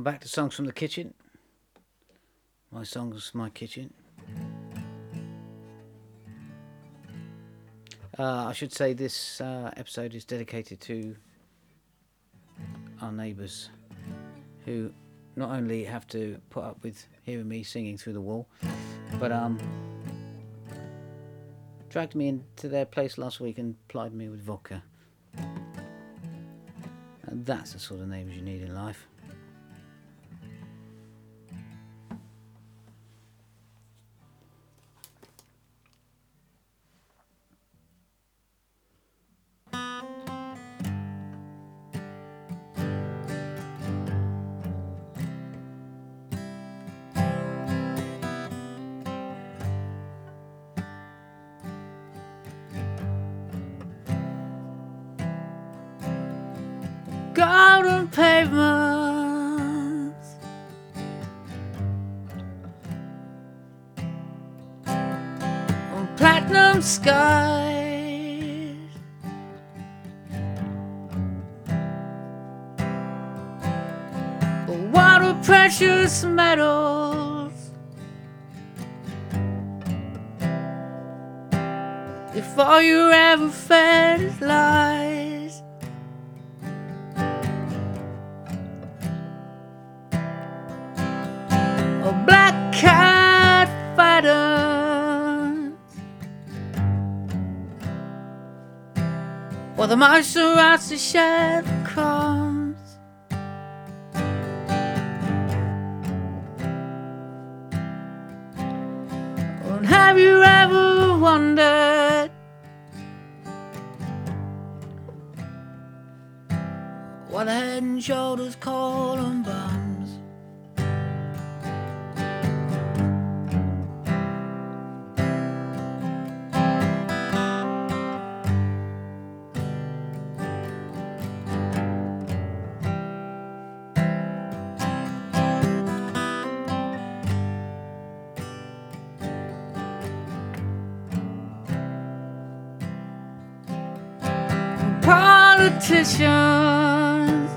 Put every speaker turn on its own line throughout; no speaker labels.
Welcome back to Songs from the Kitchen. My songs, from my kitchen. Uh, I should say this uh, episode is dedicated to our neighbours who not only have to put up with hearing me singing through the wall, but um, dragged me into their place last week and plied me with vodka. And that's the sort of neighbours you need in life. Golden pavements. On platinum skies. What are precious metals? If all you ever fed is lies. Fighters. Or the Maserati shed crumbs. And have you ever wondered what the head and shoulders call politicians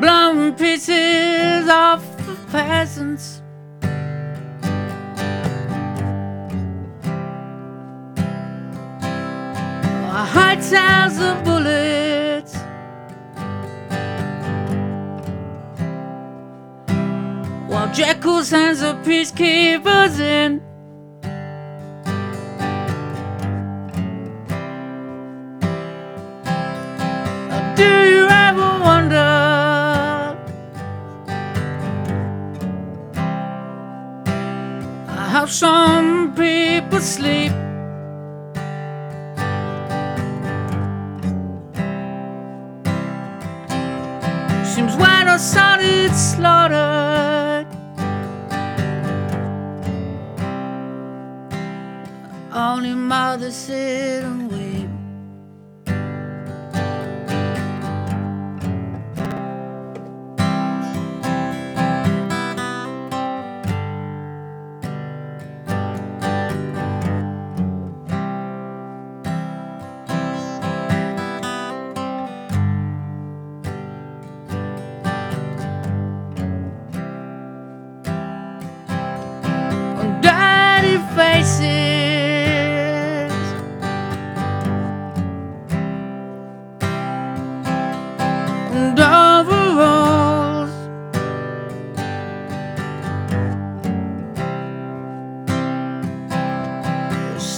blowing pieces off the peasants. High towns of bullets. While Jekyll sends the peacekeepers in. Some people sleep? Seems when son is slaughtered, only mothers sit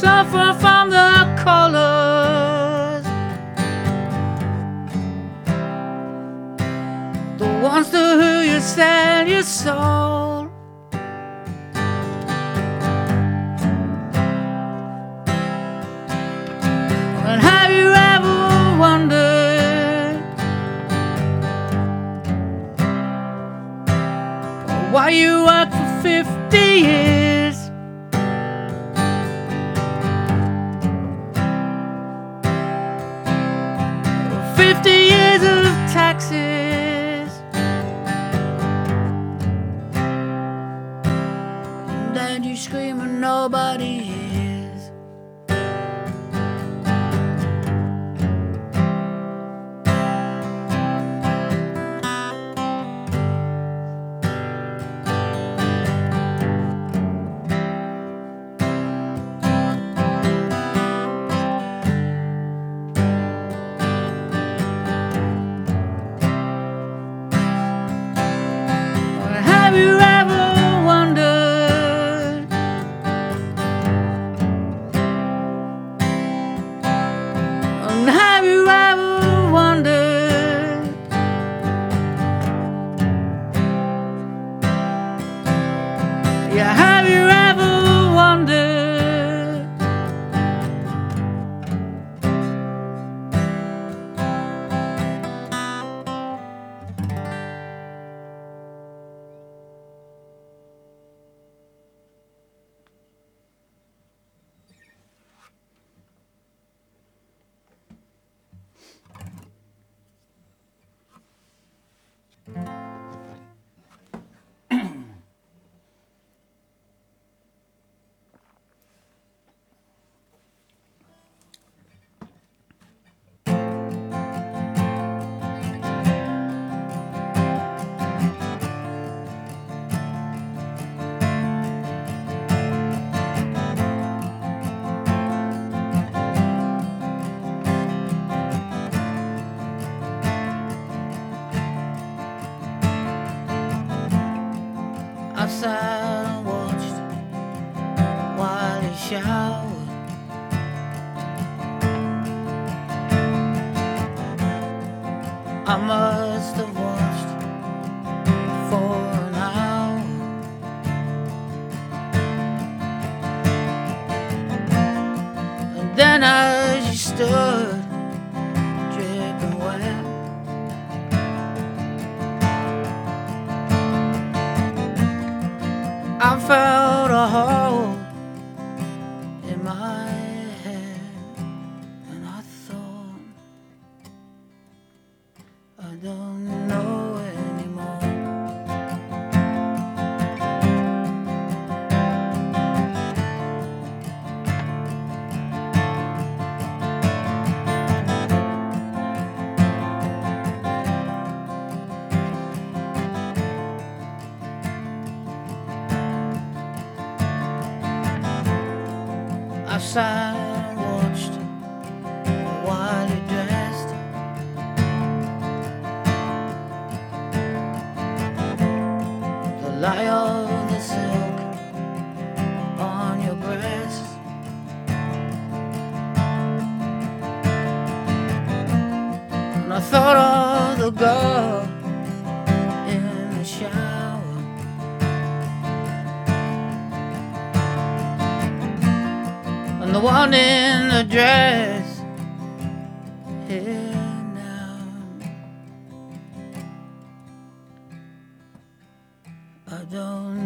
Suffer from the colors, the ones to who you sell your soul. I must have And I thought of the girl in the shower. and the one in the dress here now. I don't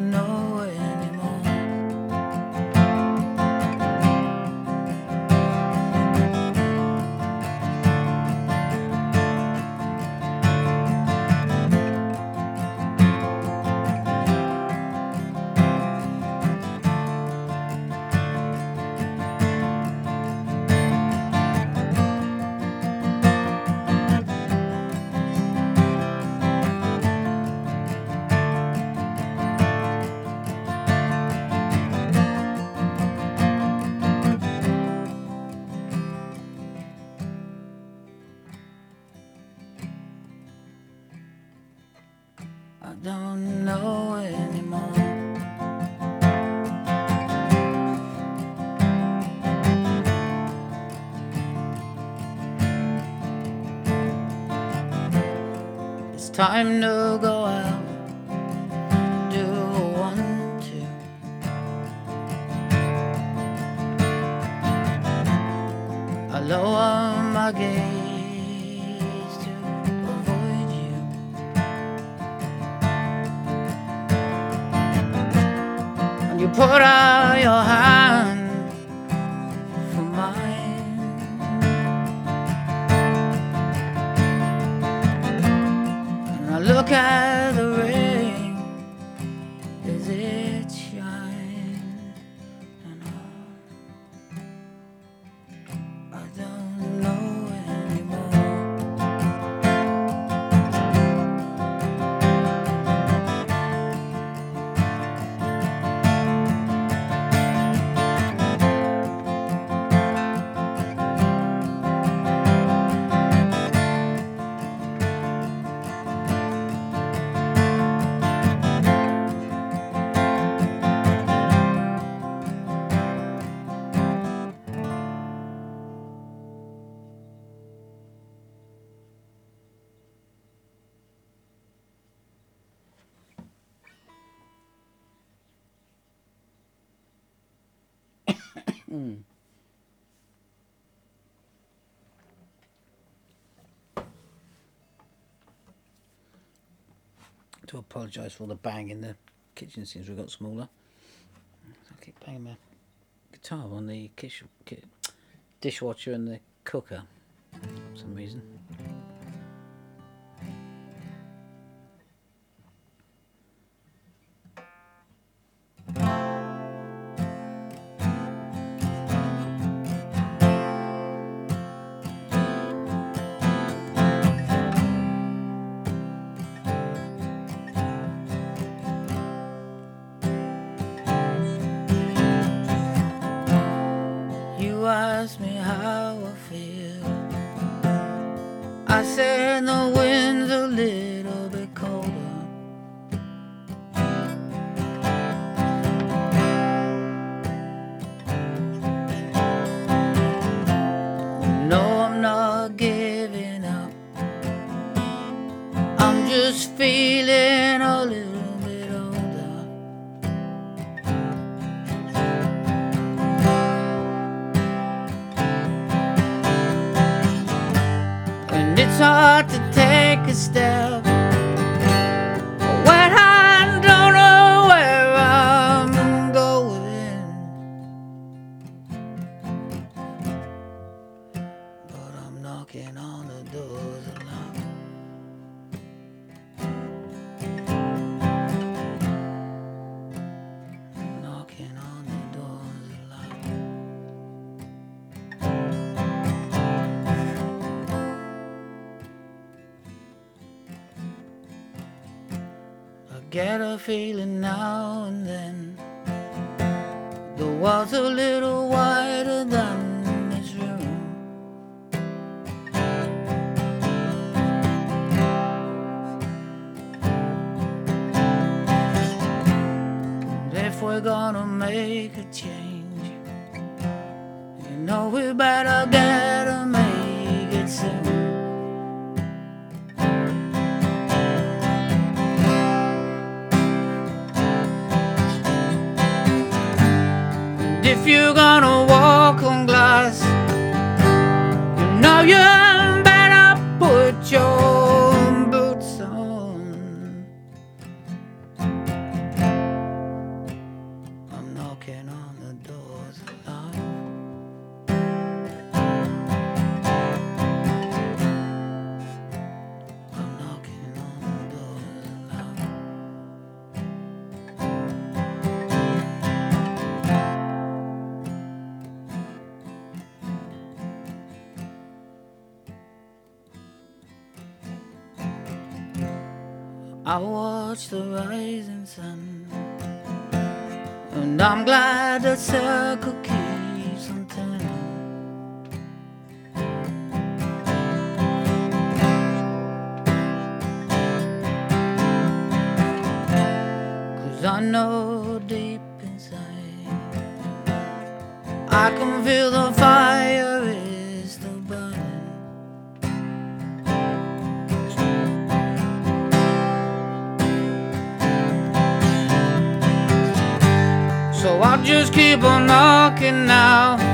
It's time to go out, do a one, two. I lower my gaze to avoid you. And you put out Mm. to apologise for the bang in the kitchen since we got smaller. I keep banging my guitar on the kish, ki- dishwasher and the cooker for some reason. I said hard to take a step. Get a feeling now and then the walls a little wider than this room. And if we're gonna make a change, you know we better get if you're gonna walk on glass, you know you better put your I watch the rising sun, and I'm glad the circle keeps on turning. Cause I know deep inside, I can feel the keep on knocking now.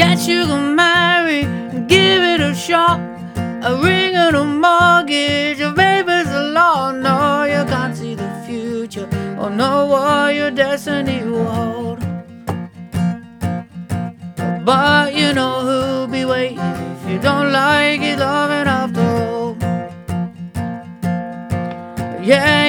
Yes, you can marry, and give it a shot. A ring and a mortgage, a baby's a law. No, you can't see the future or know what your destiny will hold. But you know who'll be waiting if you don't like it, loving after all. Yeah,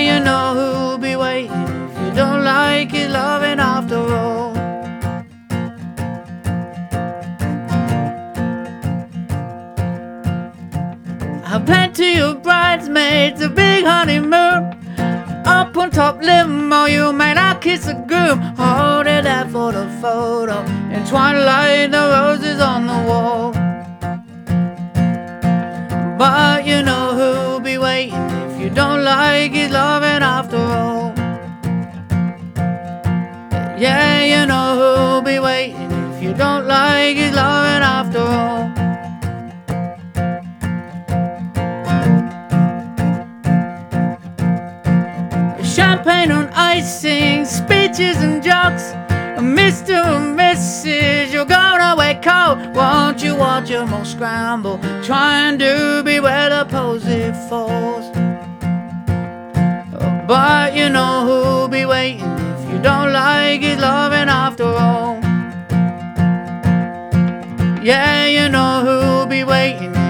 Top limo, oh, you may not kiss a groom. Hold it there for the photo. In twilight, the roses on the wall. But you know who'll be waiting if you don't like his loving after all. Yeah, you know who'll be waiting if you don't like his loving after all. On icing, speeches and jokes. A Mr. and Mrs. You're gonna wake cold. Won't you watch them all scramble, trying to be well opposite falls? But you know who'll be waiting if you don't like his loving after all. Yeah, you know who'll be waiting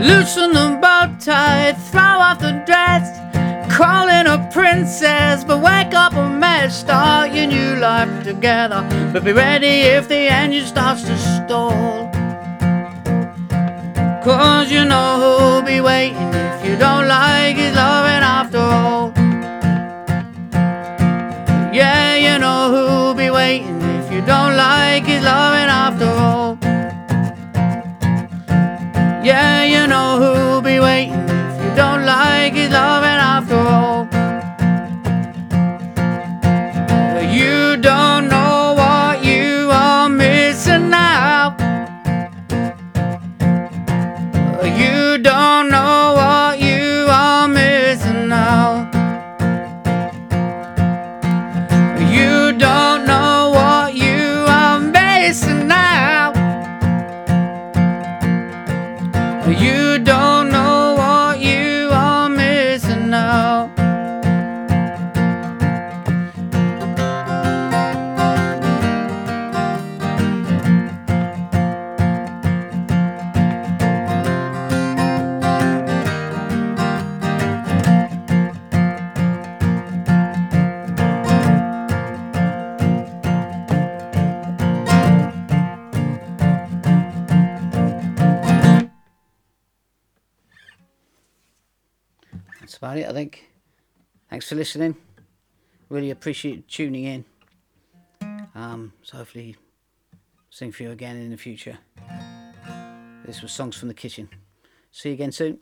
Loosen the bow tie, throw off the dress, call in a princess, but wake up a mess. Start your new life together, but be ready if the engine starts to stall. Cause you know who'll be waiting if you don't like his loving after all. Yeah, you know who'll be waiting if you don't like his loving about it, I think. Thanks for listening. Really appreciate tuning in. Um, so hopefully sing for you again in the future. This was Songs from the Kitchen. See you again soon.